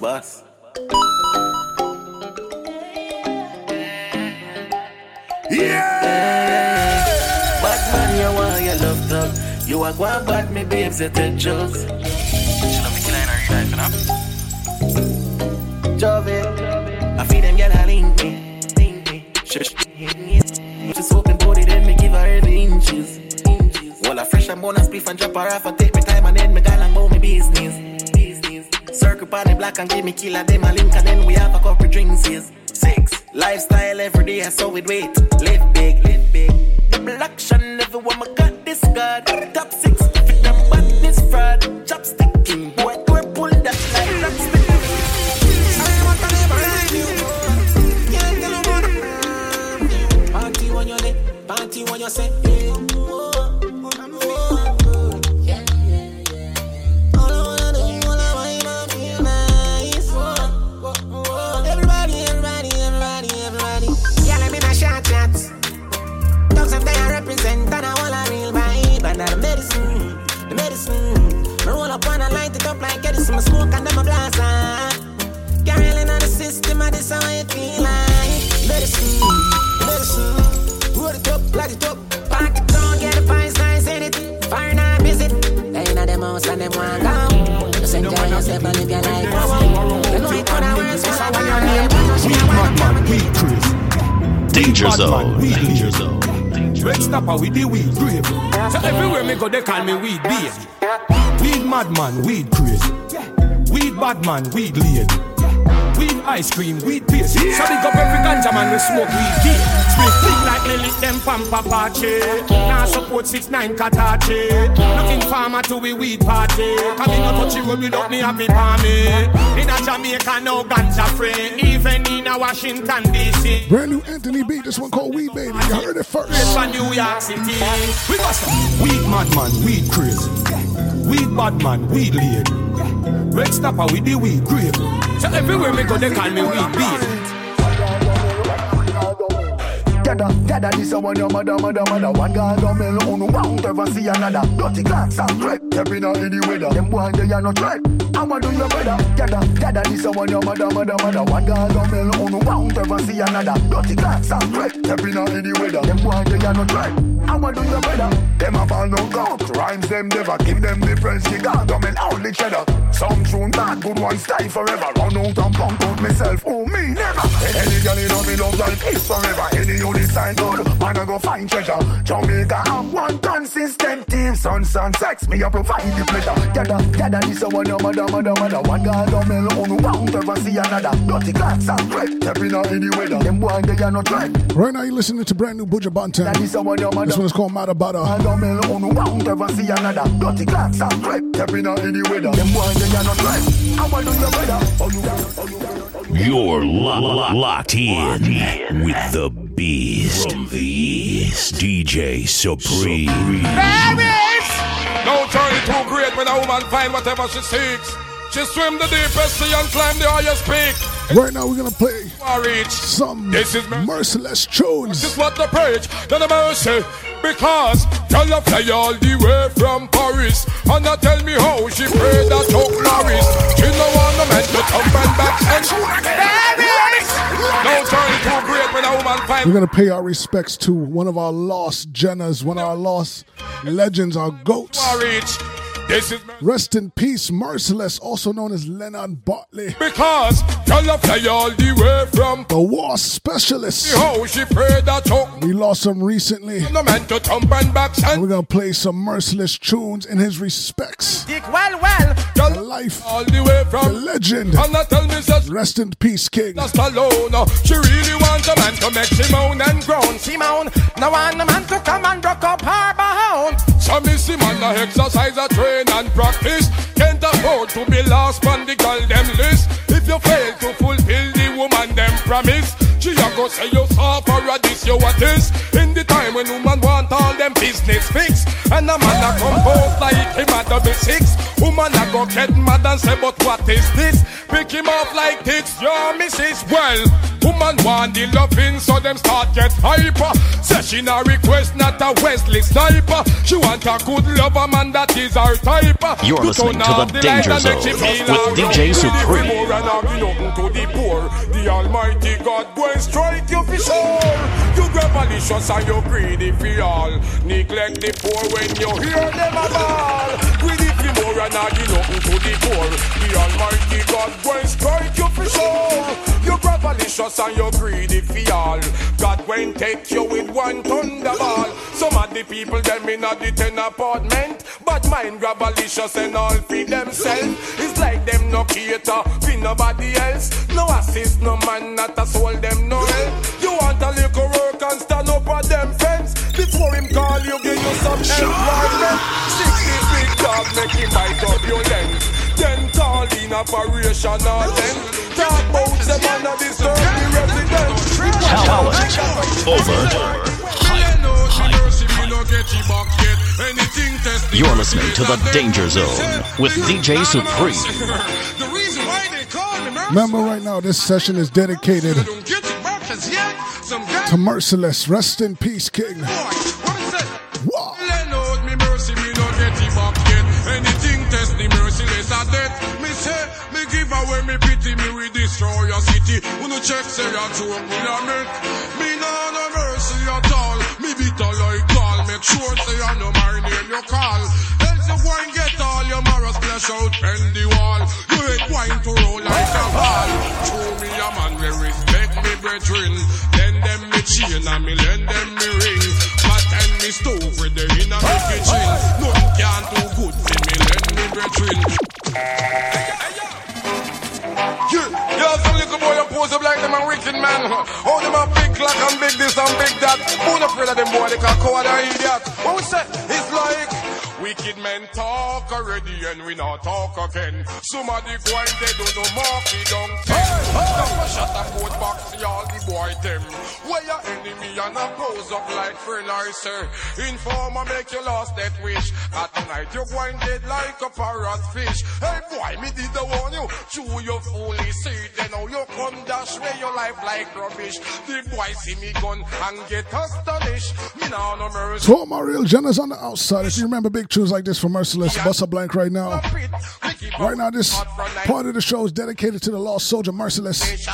boss. Yeah! Bad man, you want your love dog. You are going bad, me babes, you take drugs. She love me killing her life, you know? Jove, I feed them, girl, I link me. Link me. She, She's open body, then me give her every inches. inches. Well, I fresh and bonus beef and drop her off. I take me time and then me gal and go me business. Circle on the black and give me killer, them a link and then we have a couple drinks. Yes. Six. Lifestyle every day, so it wait. Live big, live big. Double action, everyone my got this god. Top six, fit them badness fraud. Chopstick king, boy, we pull that like you're there, party when you're set. This how it feel like. Medicine, medicine. Roll it up, light it up. Party down, get the fire nice in it. Fire not visit. They in them house and them want go. Just enjoy yourself and live your life. You know it gonna work, so I want your name. Weed madman, weed crazy. Danger zone. weed Danger leader. zone. Red snapper with the weed grave. So everywhere me go, they call me weed baby. Weed madman, weed crazy. Weed badman, weed lady. Weed ice cream, weed paste. So big up every ganja man we smoke weed kid. Split big like Lily, them pampa pache. Now support six nine katache. Looking farmer to we weed party. Coming out touchy road without me happy palmy. In a Jamaica, no ganja free. Even in a Washington DC. Brand new Anthony B. This one called Weed Baby. You heard it first. Straight from New York City. We got some weed madman, weed crazy. Weed badman, weed lady. Red snapper with the weed grave. So everywhere me go, they call me weed baby. Gather, gather this a one your mother, mother, mother. One guy go mel on won't ever see another. Dirty clocks and threat, stepping out in the weather. Them boy they are no threat. I'ma do your better. Gather, gather this a one your mother, mother, mother. One guy go mel on won't ever see another. Dirty clocks and threat, stepping out in the weather. Them boy they are no threat. I'ma do your better. Them a fall no gout. Rhymes them never give them the friends you got. Go mel only cheddar. Some tune bad, good one stay forever. Run out and pump out myself. Oh me never. Any girl know me love like kiss forever. Any you decide good, man I go find treasure. Jamaica have one consistent team. Son, son, sex me I provide the pleasure. Gather, gather this one your mother, mother, mother. One guy go mel on won't ever see another. Dirty clocks and threat, stepping out in the weather. Them boy they are no threat. Right now, you're listening to brand new Buju Banton. That is one your mother. This one's called Mata I Bata. go mel on won't ever see another. Dirty clocks and threat, stepping out in the weather. Them boy they are no threat. I want to your better. Oh you, oh you, oh you. You're lo- lo- locked in with the Beast. From the East. DJ Supreme. No journey too great when a woman find whatever she seeks. She swim the deepest sea and climb the highest peak. Right now, we're gonna play some This is me- merciless tunes. This is what the preach, then the mercy. Because tell her fly all the way from Paris. And not tell me how she prayed that Chuck Norris. She no want no man to come and back and No journey too great when a woman find We're gonna pay our respects to one of our lost Jennas, one of our lost legends, our goats. I reach. This is me- Rest in peace, Merciless, also known as Leonard Bartley, because tell her fly all the way from the war specialist. how she prayed that Chuck We lost him recently. no man to thump and back And and we're gonna play some merciless tunes in his respects. Dick well, well. The tell life, all the way the from legend. and not tell me that Rest in peace, King. just alone. Uh, she really wants a man to make she moan and groan. Simone, no one a man to come and rock up her bound. So me see man a exercise, a train and practice. Can't afford to be lost on the girl them list. If you fail to fulfill the woman them promise, she a go say you suffer a this, you what this. In the time when woman want all them business fixed, and a man a compose like him at double six. Woman a go get mad and say, but what is this? Pick him up like this, your missus. Well, Woman want the loving, so them start get hyper. Say she not request, not a Wesley sniper. She want a good lover man that is her type. You're listening to the Danger Zone with DJ Supreme. The Almighty God and strike you for sure. You grab malicious and you greedy for all. Neglect the poor when you hear them a ball. Greedy for more and not give nothing to the poor. The Almighty God go and strike you for sure. You grab malicious and you greedy for all. God go and take you with one thunderball. Some of the people them in a the ten apartment, but mine grab malicious and all feed themselves. It's like them no cater for nobody else. No assist, no man, not a soul them no help. You want a little work and stand up on them fence. Before him call you, give you some employment. Sixty big dog, make him bite up your lens. Then call in operation or then talk about them and a disturb the residents. Talent over. You're listening to the Danger Zone with DJ Supreme. Remember, right now, this session is dedicated to Merciless. Rest in peace, King. Who no check say you joke me a make. Me nah no mercy at all. Me bitter like gall. Make sure say I know my name you call. Else you go and get all your morals splash out pen the wall. You ain't going to roll like a ball. Show me a man we respect me brethren. Lend them me chain and me lend them me ring. But and me stove with the in a me kitchen. Nothing can do good for me lend me brethren. Oh, them a big clock and big this and big that. Who not afraid of them boy? They can call an idiot. What we say? It's like wicked men talk already and we not talk again. Somebody go and they do no marky don't tell. Stop a shot and put back see all the boy them. Where your enemy and a pose up like friend I say. Informer make you lost that wish. At night you going dead like a parrot fish. Hey boy, me did the warn you. Chew your fully see then now you come dash where your life like rubbish. The boy see me gun and get astonished. Me now no mercy. All my real Jenners on the outside, if you remember big tunes like this from Merciless, Bust a Blank right now. Right now, this part of the show is dedicated to the lost soldier Merciless.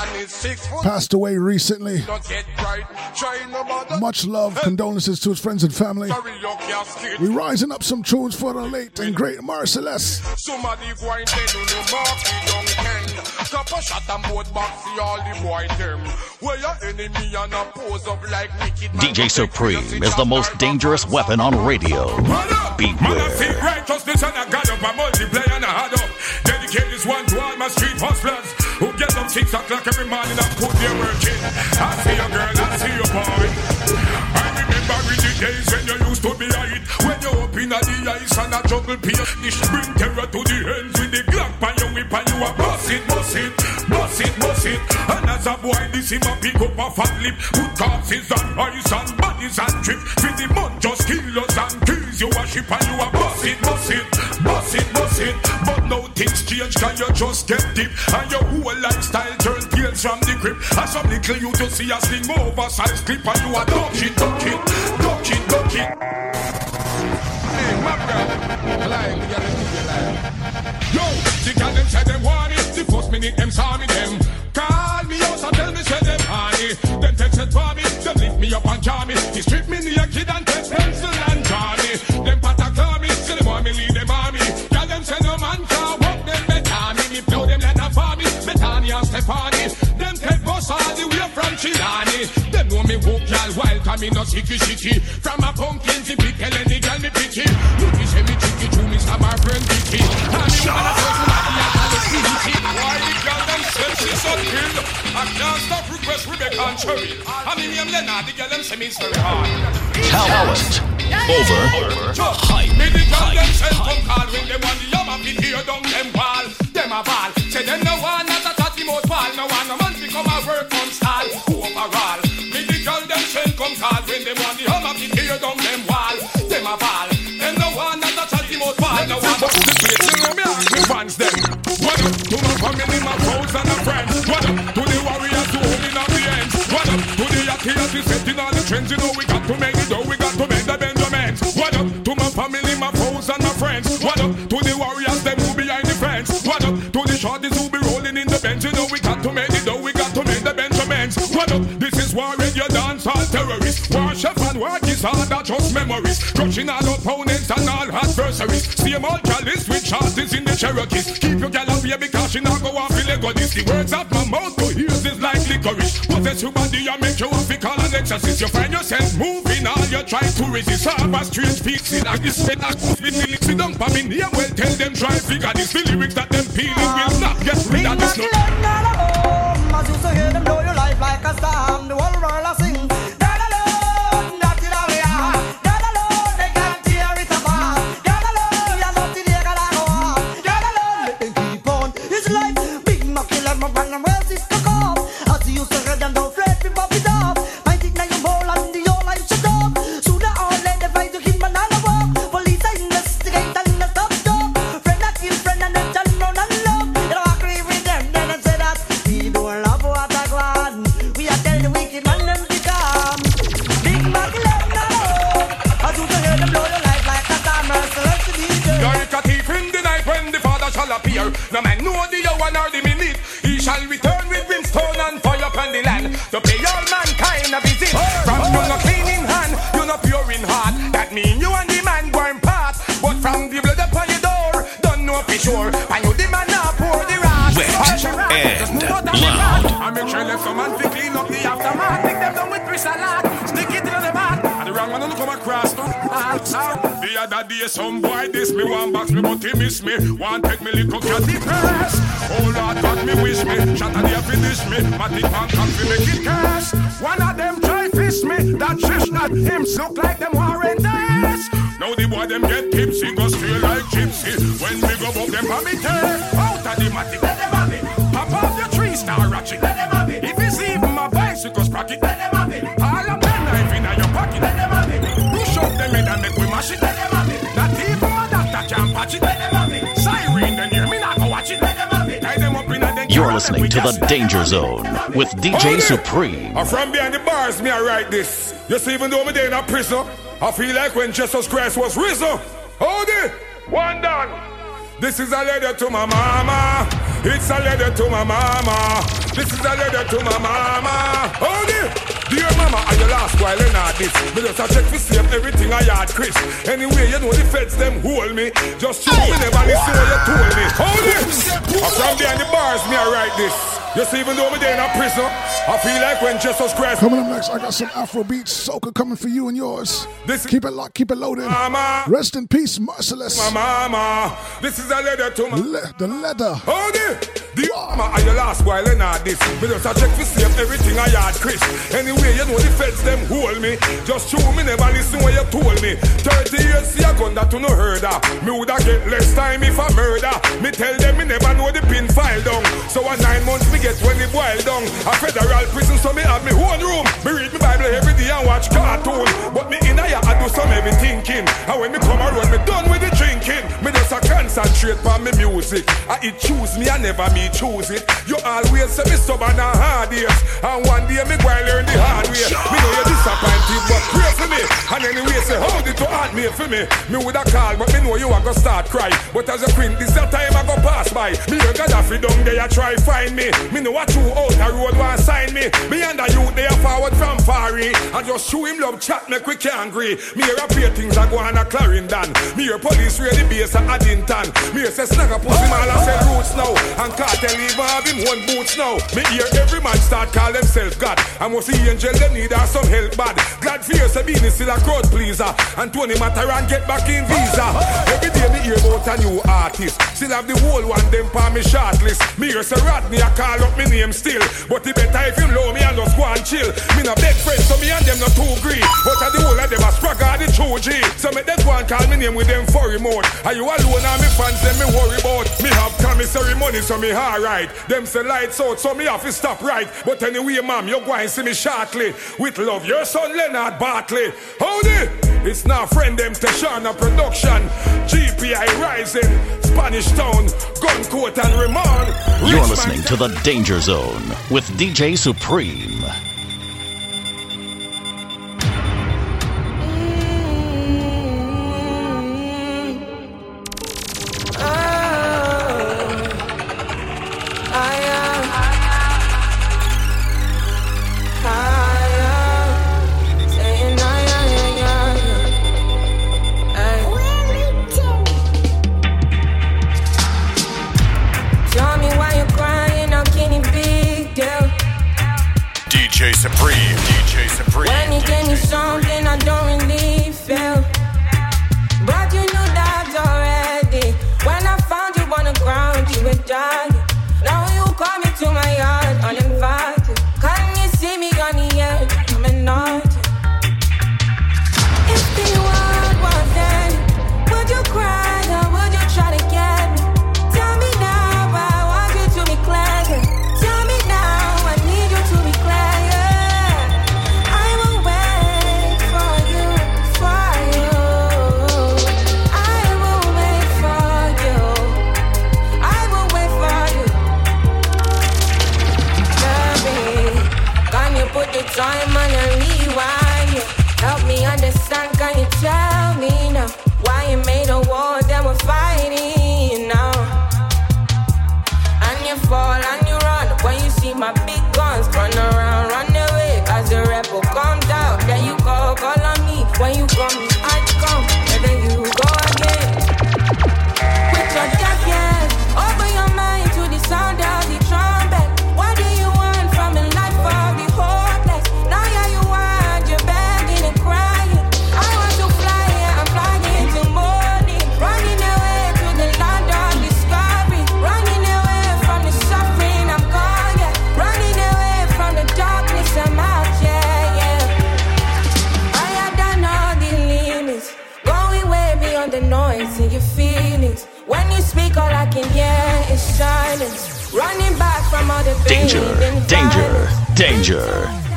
Passed away recently. Much love, condolences to his friends and family. We rising up some tunes for the late and great Merciless. Somebody going dead on the market young ten. Stop a shot and both back see all the boy them. Where your enemy and a pose up like wicked man. DJ Supreme is the most dangerous weapon on radio. Beware. righteousness and I got up, I multiply and I had up. Dedicate this one to all my street hustlers who get up six o'clock every morning and put their work in. I see you girl, I see you boy. I remember in the days when you used to be a. When you up in the ice and a jungle pier. This bring terror to the ends bust it, bust it, bust it, bust it. And as a boy, this him a pick up a fat lip. Put corpses and rice and bodies and drip. With the mud just kill us and kills you a ship and you a bust it, bust it, bust it, bust it. But now things change can you just get deep. And your whole lifestyle turn tails from the grip. And some little you to see a sling oversized clip and you a duck it, duck it, duck it, duck it. Hey, my brother, like, you gotta keep it like. Yo, the girl them say them want it. The first minute them saw me them call me out and tell me say them honey. Them text it for me, them lift me up and jar me. They strip me naked and take pencil and draw me. Them patak claw me, say them want me lead them army. Girl them say no man can walk them better me. Me blow them like a farmy, Bethany and Stephanie. Them take bus all the way from Chilani. Them know me walk y'all wild, cause me no sicky sicky. From a pumpkin to pickle, any girl me picky. You say me tricky to me, some my friend picky. And me wanna touch somebody say she? I can't stop request Rebecca and Cherry. I mean, I'm Leonard, the girl them say me it's very hard. Talent over. Hype. Me the girl them send come call when them want the yama fit hear down them ball. Them a ball. Say them no one not a tatty mouth ball. No one no man fi come a work on stall. Overall. Me the girl them send come call when them want the yama fit hear down them wall. Them a ball. Them no one not a tatty mouth ball. No one but the place you know me ask me fans them. What up to my family, my foes and my friends? What up to the warriors who hold in the ends? What up to the Achilles who setting all the trends? You know we got to make it, though we got to make the Benjamins. What up to my family, my foes and my friends? What up to the warriors them who behind the fence? What up to the shorties who be rolling in the bench? You know we got to make it, though we got to make the Benjamins. What up? This is war in your dance hall terrorists. worship and work is hard, are just memories. Crushing all opponents and all adversaries. See them all, chalice with chances in the Cherokees. Keep your gal she not go off the Lego. This the words of my mouth to hear is like licorice. Possess your body and make you to call an exorcist. You find yourself moving all you try to resist. Have a strange feet in a this head, a feeling. Sit down for me near well, tell them try figure this. The lyrics that sure. And you the man now pour the. Wet and just move out of the loud. I make sure left some man to clean up the aftermath. Them with Chris a lot. Stick it in the. And the wrong one don't come across. The other day some boy diss me one box me but he miss me. One take me little cat the press. Oh Lord me wish me. Up there finish me. Matic man come fi make it cash. One of them try me. That shish not him look like them warrant us. Now the boy them get tipsy, go straight like gypsy. When we go up them take out of the matic. Let them have it. Pop off your tree star ratchet. Let them have it. If it's even my bicycle sprocket. Let them have it. All a pen knife in your pocket. Let them have it. Push up them head and make we mash it. Let them have it. Not even my doctor can patch it. Let them have it. You're listening to The Danger Zone with DJ Hold. Supreme. I'm from behind the bars, me I write this. You see, even though me there in a prison, I feel like when Jesus Christ was risen. Hold it, one done. This is a letter to my mama. It's a letter to my mama. This is a letter to my mama. Hold it. Dear mama, are you last while in all this? Me just a check for safe everything I had, Chris. Anyway, you know the feds them hold me. Just show me never listen what you told me. Hold it. I'm from behind the bars, me I write this. See, even though there in a prison, I feel like when Jesus Christ Coming up next, I got some Afrobeat soca coming for you and yours. This- keep it locked, keep it loaded. Mama. Rest in peace, Merciless. My mama, this is a letter to my. Le- the leather. Hold it! The mama are your last while in this. Me just check for safe everything I had, Chris. Anyway, you know the feds them hold me. Just show me never listen what you told me. 30 years see a gun that you no heard of. Me woulda get less time if I murder. Me tell them me never know the pin file down. So a nine months me get when it boil down. A federal prison so me have me own room. Me read me Bible every day and watch cartoon. But me in i do some heavy thinking. And when me come around, me done with the drinking. Me just a concentrate on me music. I it choose me, I never me choose it. You always say me stubborn and hard years. And one day me go and learn the hard way. Me know you're disappointed, but pray for me. And anyway, say hold it to heart me for me. Me woulda call, but me know you a go start cry. But as a queen, this the time I go pass by. Me a Gaddafi down there, you try find me. Me know what you out a road want sign me. Me and the youth they are forward from Fari. I just show him love chat, make can agree. Me hear a pay things I go on a Clarendon. Me hear police ready base at Addington. Me hear say snag a pussy man I sell roots now. And cartel even have him one boots now. Me hear every man start call himself God. I must see angel they need her some help bad. Glad fear say Beanie still a crowd pleaser. And Tony Matterhorn get back in visa. Every day me hear about a new artist. Still have the whole one them pa me shortlist. Me hear say Rodney I call up me name still. But it better if him low me and just go and chill. Me no beg friends so me and them no too green. But at the whole of them a spragger the true G. So me them go and call me name with them furry mode. Are you alone and me fans them me worry about? Me have commissary money so me alright. Them say lights out so me have to stop right. But anyway ma'am you go and see me shortly. With love your son Leonard Bartley. Hold it! It's now friend them Teshana production. GPI rising. Spanish Town. And. You're listening to The Danger Zone with DJ Supreme.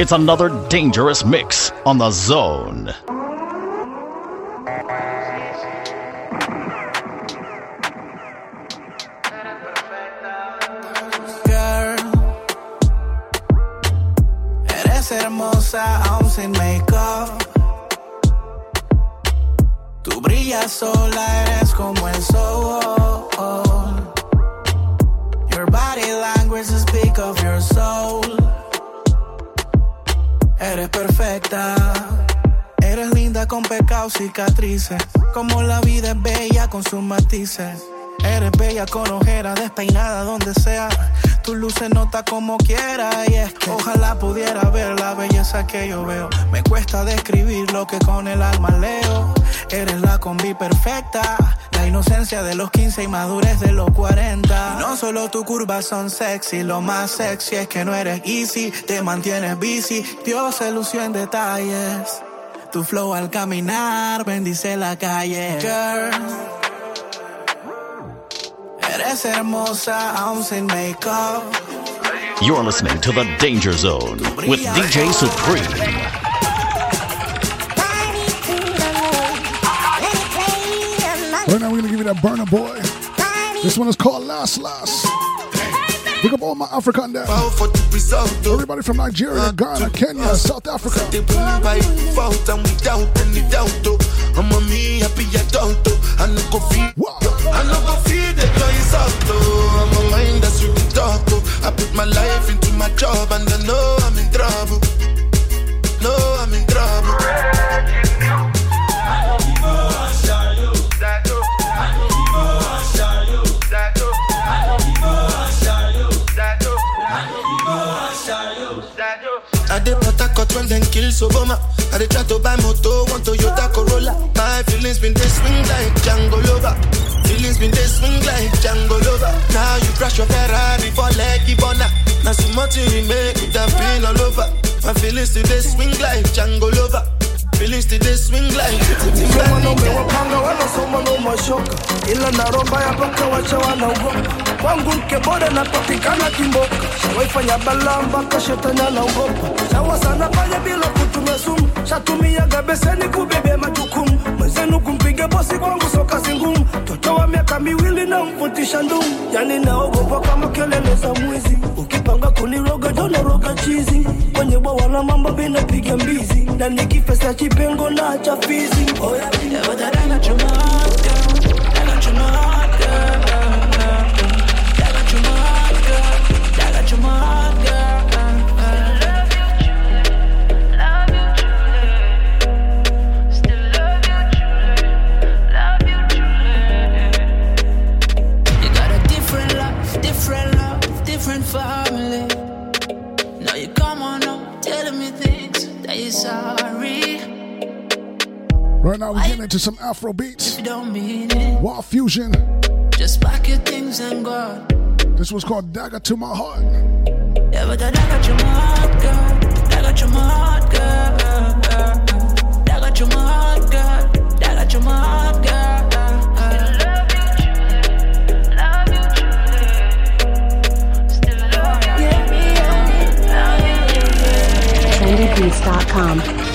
It's another dangerous mix on the zone. Con ojera, despeinada donde sea. Tu luz se nota como quiera. Y es que ojalá pudiera ver la belleza que yo veo. Me cuesta describir lo que con el alma leo. Eres la combi perfecta. La inocencia de los 15 y madurez de los 40. Y no solo tus curvas son sexy, lo más sexy es que no eres easy. Te mantienes busy. Dios se lució en detalles. Tu flow al caminar bendice la calle. Girl. You're listening to the Danger Zone with DJ Supreme. Right now, we're gonna give you that Burna Boy. This one is called Last Last. Pick up all my African there. Everybody from Nigeria, Ghana, Kenya, South Africa. They bring me by default and without any doubt. I'm a me happy I don't. I no go feed. I no go feed the guys out. Oh. I'm a mind that's with the talk. Oh. I put my life into my job and I know I'm in trouble. No, I'm in trouble. Then kill Soboma. I did try to buy moto, one Toyota Corolla. My feelings been they swing like Django Lover. Feelings been they swing like Django Lover. Now you crash your Ferrari for leggy bona. Now so much make with that pain all over. My feelings today swing like Django Lover. Feelings today swing like wanaume wapanga wanasoma na mashoka ila naromba ya paka wacha wanaogopa kwangu mke bora napatikana kimboka shawaifanya balaa mpaka shetani anaogopa sawa sana fanya bila kutumia sumu shatumiaga beseni kubebea majukumu. Mwenzenu kumpiga bosi kwangu soka ngumu toto wa miaka miwili na mvutisha ndumu yani naogopa kama kelele za mwizi kuniroga ni jona roga chizi. Kwenye bwawa la mamba bena mbizi. Na nikifesa chipengo na chafizi oh, yeah. Right now, we're getting into some Afro beats. If you don't mean it, Wild Fusion. just pack your things and go. This was called Dagger to My Heart. Yeah, but that got your heart, girl. That got your heart, girl. That got your heart, girl. That got your heart, girl. trendybeats.com.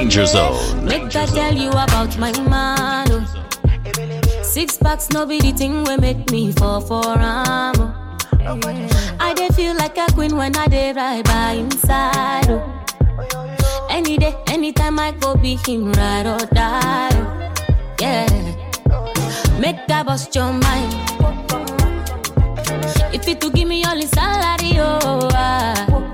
Danger Zone. Make I tell you about my man. Six packs, no be the thing we make me fall for am. oh. I dey feel like a queen when I dey right by inside. Any day, anytime I go be him ride or die. Yeah, make I bust your mind. If you to give me all salary, oh. ah.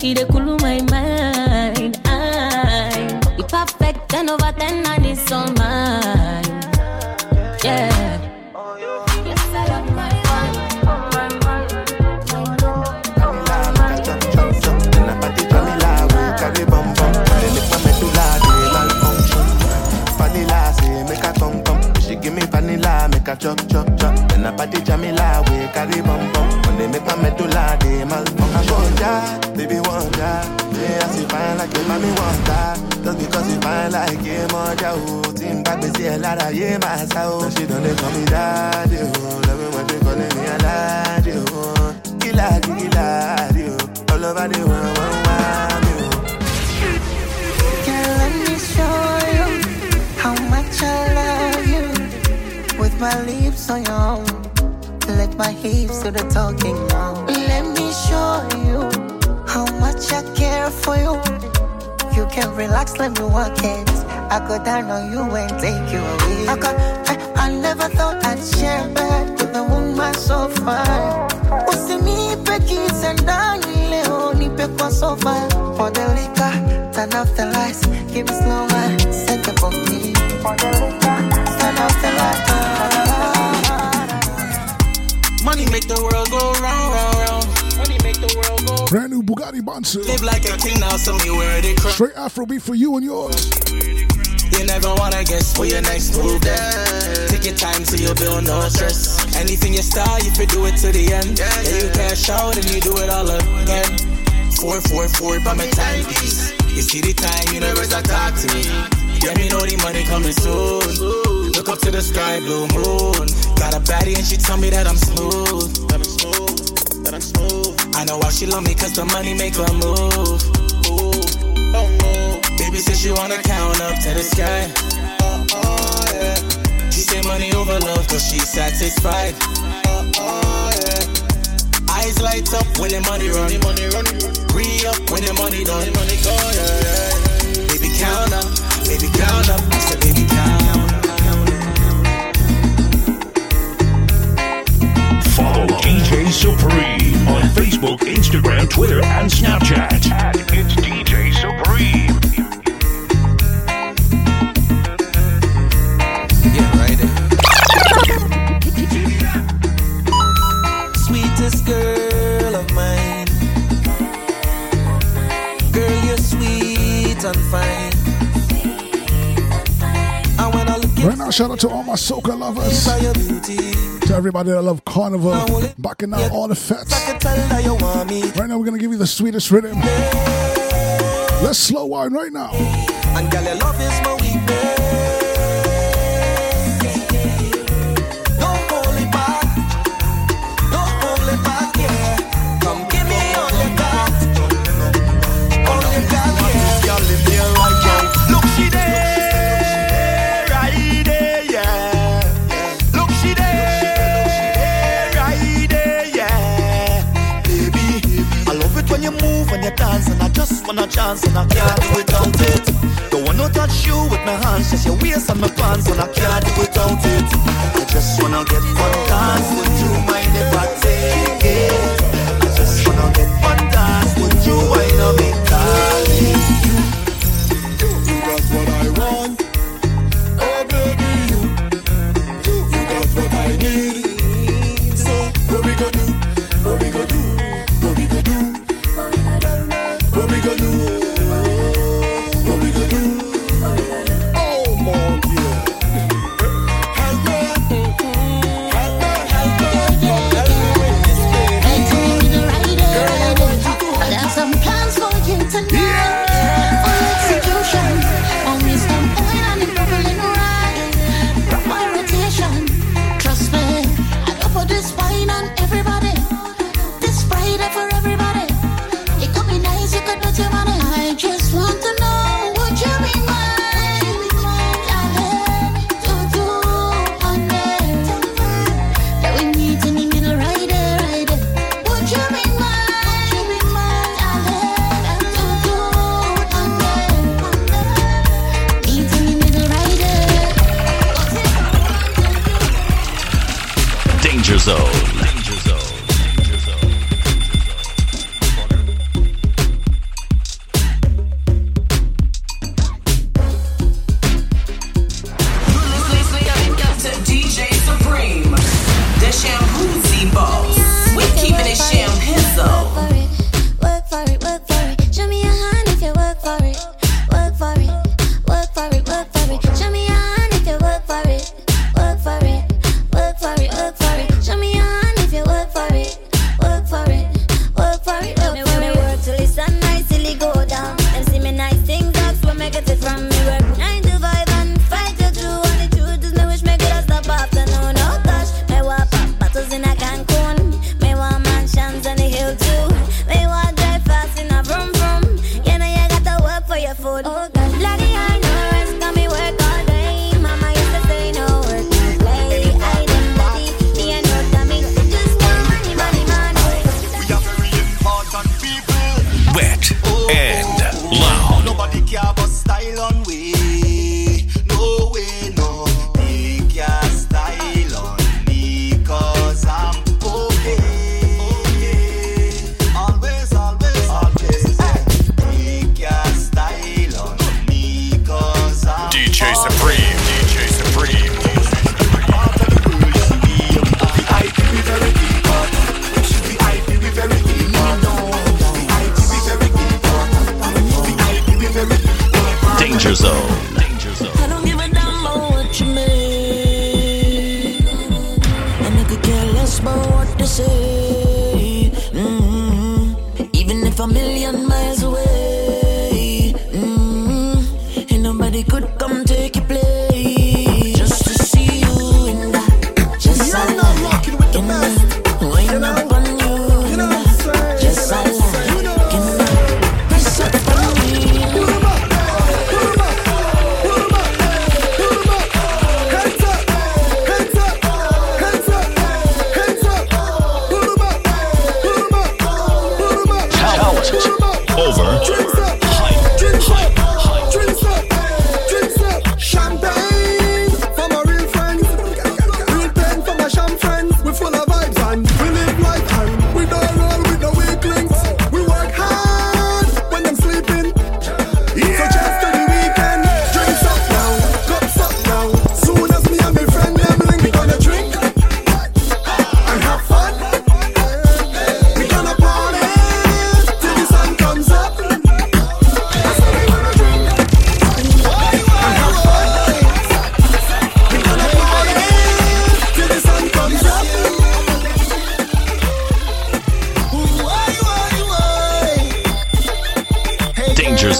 He dey cool my mind. I'm perfect ten over ten and it's all mine. Yeah. They give me vanilla, make her chop chop chop. Then I party Jamila we carry bum bum. When they make my medulla dey malfunction. Like a mommy wonder. Just because you fine like a mother, oh. Team back, me see a lot of yeah, my soul. She don't they call me daddy, oh. Love me when they calling me a laddie, oh. Gila, gila, oh. All over the world, one, one, oh. Girl, let me show you how much I love you. With my lips on your own, let my hips do the talking now. Let me show you how much I care for you. You can relax, let me walk it. I go down on you and take you away. I, got, I, I never thought I'd share bed with a woman so fine. Usinipe kiss and down leo sofa For the liquor, turn off the lights Give me slow wine, set up on me For the liquor, turn off the lights Money make the world go round. Brand new Bugatti Bonsu. Live like a king now, so me wear the crown. Straight Afro beat for you and yours. You never wanna guess for your next move then. Take your time so you build no stress. Anything you start, you fi do it to the end. Yeah, you cash out and you do it all again. Four, four, four by my timepiece. You see the time, universe that talk to me. Yeah, me know the money coming soon. Look up to the sky, blue moon. Got a baddie and she tell me that I'm smooth. That I'm smooth. That I'm smooth. I know why she love me cause the money make her move. Ooh. Oh no. Baby says she wanna count up to the sky. Uh, uh, yeah. She say money over love cause she's satisfied. Uh, uh, yeah. Eyes light up when the money run. money run. Re up when the money done. money go, yeah, yeah. Baby count up, baby count up. I said baby count up. Follow DJ Supreme on Facebook, Instagram, Twitter, and Snapchat. At it's DJ Supreme. Yeah, right Sweetest girl of mine. Girl, you're sweet and fine. And when I look Right now, shout out to all my soca lovers. by your beauty, To everybody that love Carnival. Backing out all the fets. I can tell that you want me. Right now, we're to give you the sweetest rhythm. Let's slow wine right now. And girl, your love is my weakness. Chance, and I can't do without it. Don't wanna touch you with my hands, just your waist and my pants, and I can't do without it. I just wanna get one dance, would you mind if I take it? I just wanna get one dance, would you wind up me, darling? free.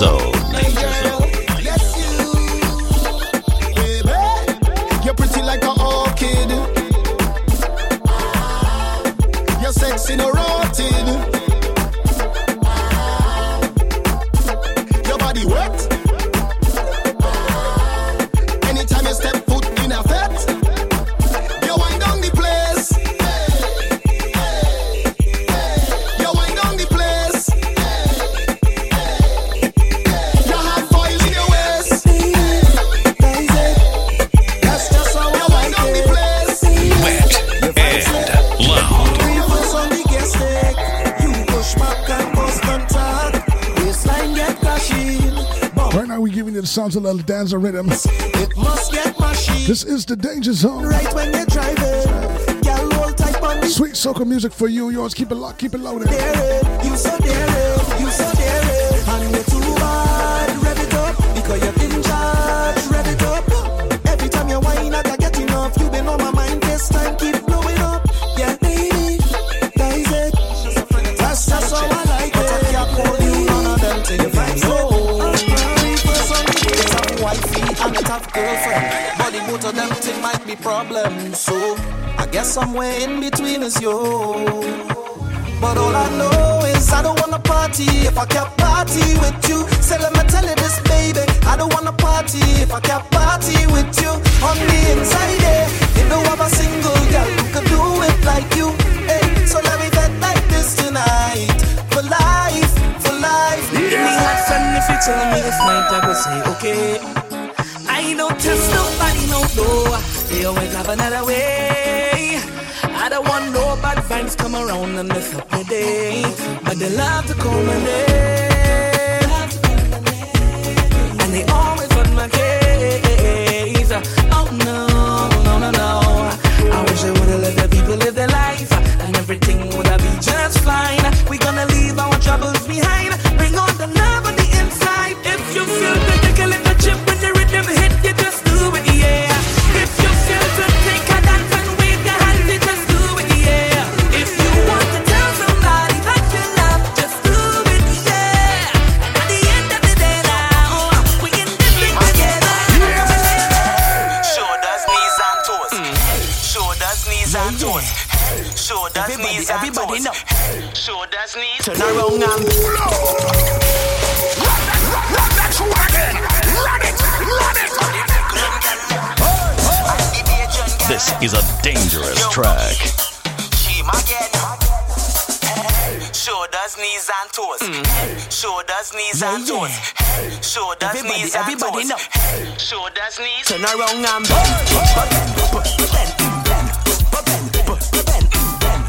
So. rhythm. It must get. This is the danger zone. Right when you're driving. On Sweet soca music for you. Yours. Keep it locked. Keep it loaded. Dare it. You so dare it. be problems. So I guess somewhere in between is you. But all I know is I don't wanna party if I can't party with you. Say let me tell you this, baby. I don't wanna party if I can't party with you. On the inside, yeah, you know I'm a single girl who can do it like you. Hey, so let me get like this tonight for life, for life. Yeah. Me have fun if you tell me this night, I will say okay. I don't trust nobody, no, no. They always have another way. I don't want no bad vibes come around and mess up my day. But they love to come and name. Turn around and This is a dangerous track. Shoulders, knees, and toes. Mm. Shoulders, knees, and toes. Shoulders, Everybody- knees, and everybody toes. know. Shoulders, knees. turn around and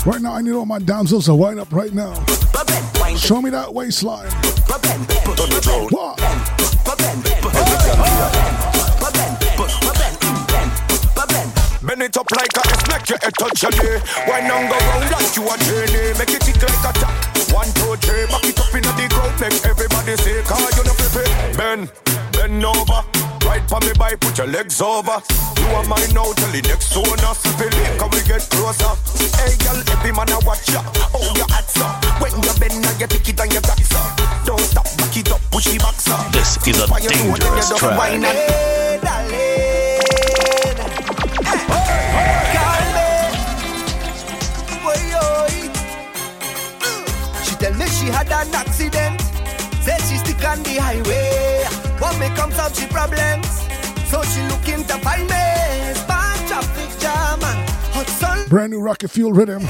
Right now, I need all my damsels to wind up right now. Show me that waistline. What? Bend it up like a S, make your head touch your knee. Why not go round like you a journey? Make it tick like a tap. One, two, three, back it up in the crowd. Make everybody say, cause you know flip. Bend, bend over. Right for me by, put your legs over. You are mine now, tell the next one us. Feel it, can we get closer? Hey, girl, every man I watch ya. Oh, your hats up. When you bend, now you pick it and you got it up. Don't stop, back it up, push it back, sir. This is a dangerous track. She tell me she had an accident. Said she stick on the highway. What may comes out she problems. So she looking to find me. Bad traffic jam and hot sun Brand new rocket fuel rhythm.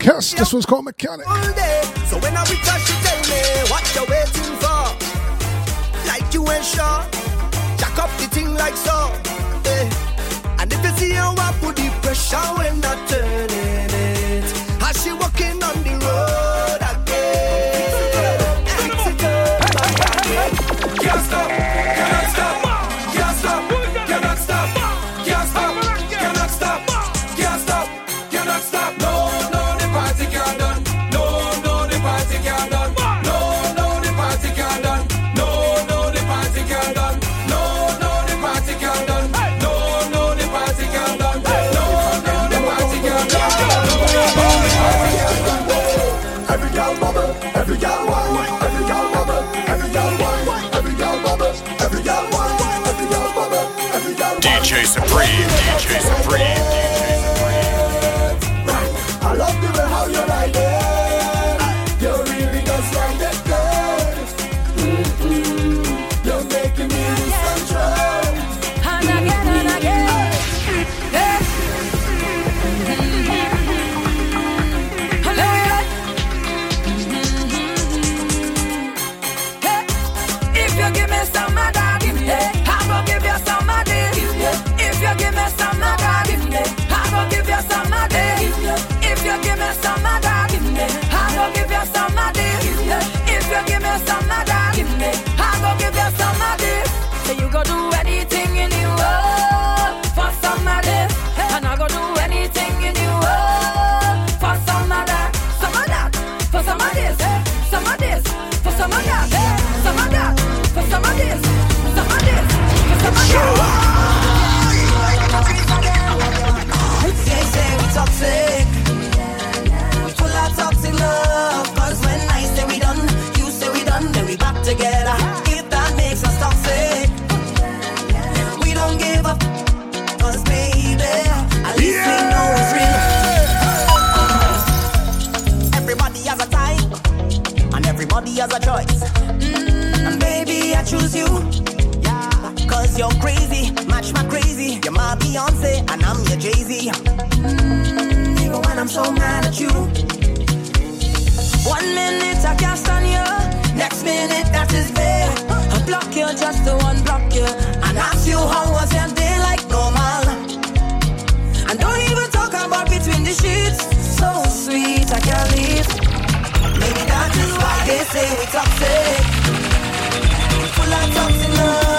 Kiss. This one's called Mechanic. So when I reach her, she tell me what you waiting for. Like you ain't sure. Jack up the thing like so. Eh. And if you see how I put the pressure when I turn girl bubble, every girl wine, every girl bubble, every girl wine, every girl bubble, every girl wine, every girl bubble, every girl DJ Supreme, DJ Supreme, go do anything in you oh, for and I do anything in you oh, for some of that, some of that, for some of this, eh? some of this, for some of that, eh? some of that, for some of this, some of this, for some of that. Everybody has a choice. Mm, baby, I choose you. Yeah, cause you're crazy, match my crazy. You're my Beyonce, and I'm your Jay Z. Mm, even when I'm so mad at you. One minute I cast on you, next minute that is fair. I block you just to unblock you, and ask you how was your day like normal. And don't even talk about between the sheets. Maybe that is why they say we toxic. Full of toxic love.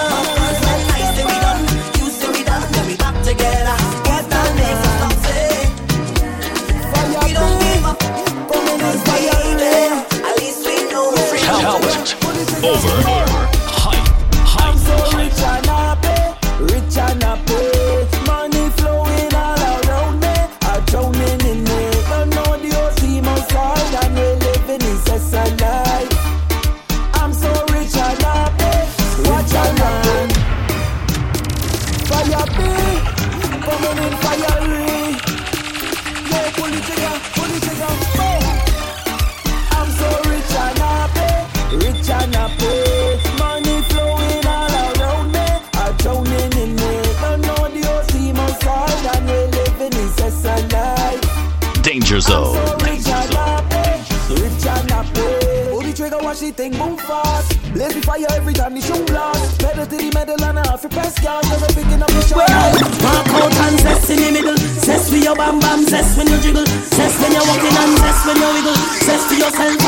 bam bam. Zest when you jiggle, zest when you walking and zest when you wiggle. Zest to yourself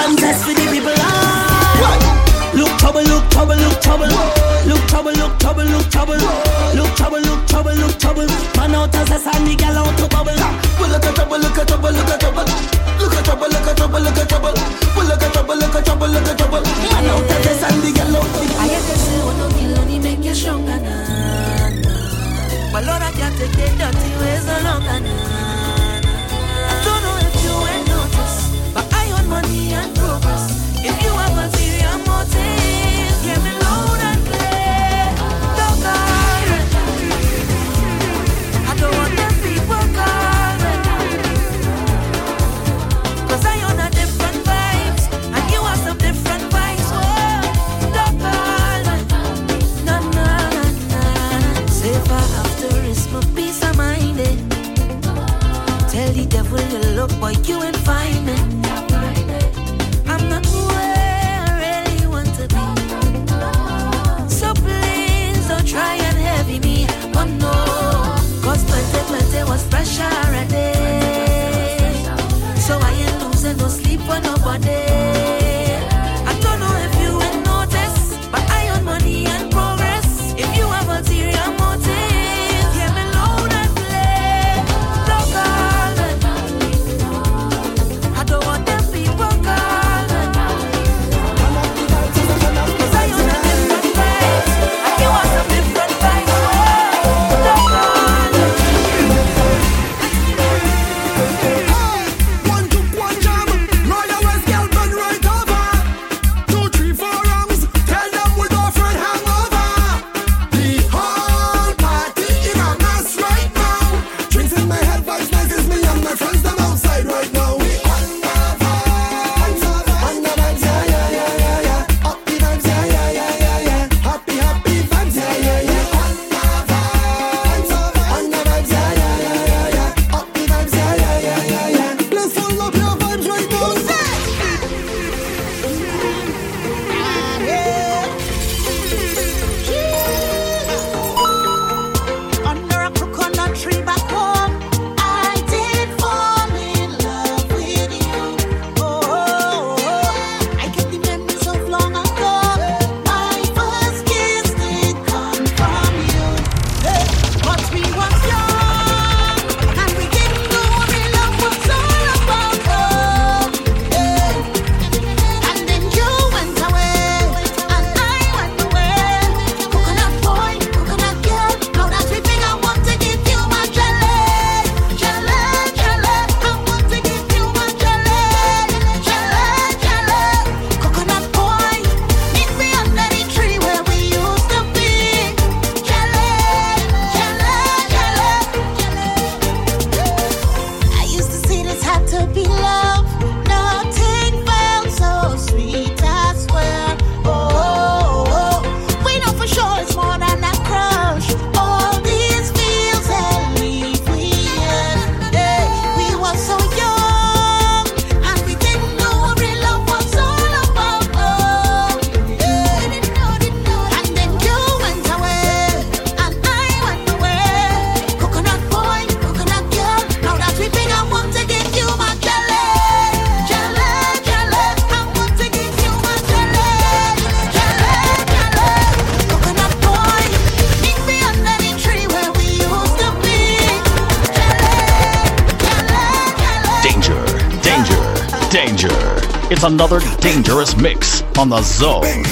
another dangerous mix on the zone. Right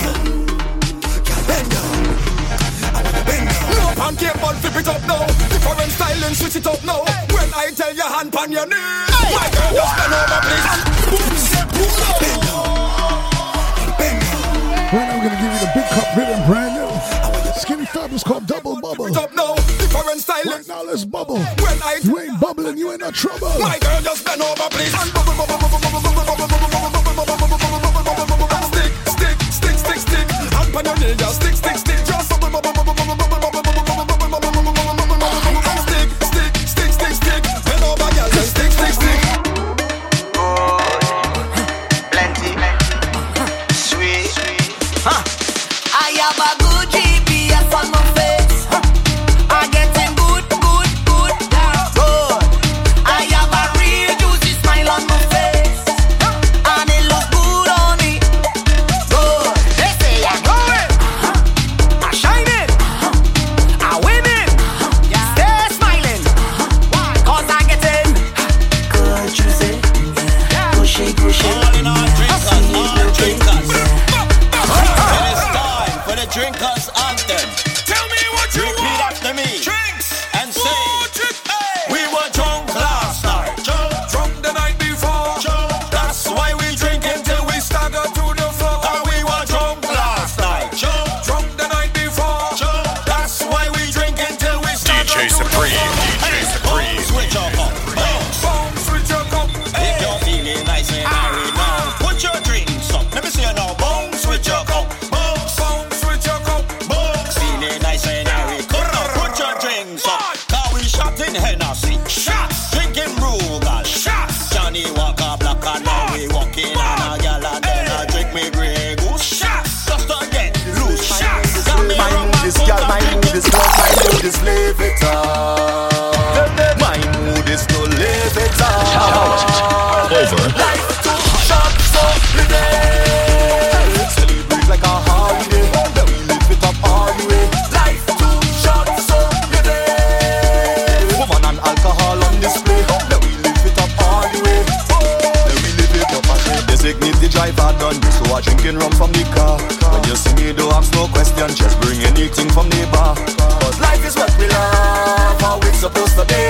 now, we're gonna give you the big cup rhythm, brand new. Skinny Fab is called Double Bubble. Right now, let's bubble. You ain't bubbling, you ain't no trouble. My girl, just bend over, please. Huh. I have a good GPS, drinking rum from the car. When you see me, do ask no question, just bring anything from the bar. Cause life is what we love, how it's supposed to be.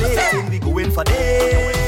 Ladies, we going for days.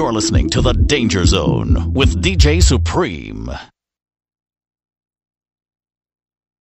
You're listening to the Danger Zone with DJ Supreme.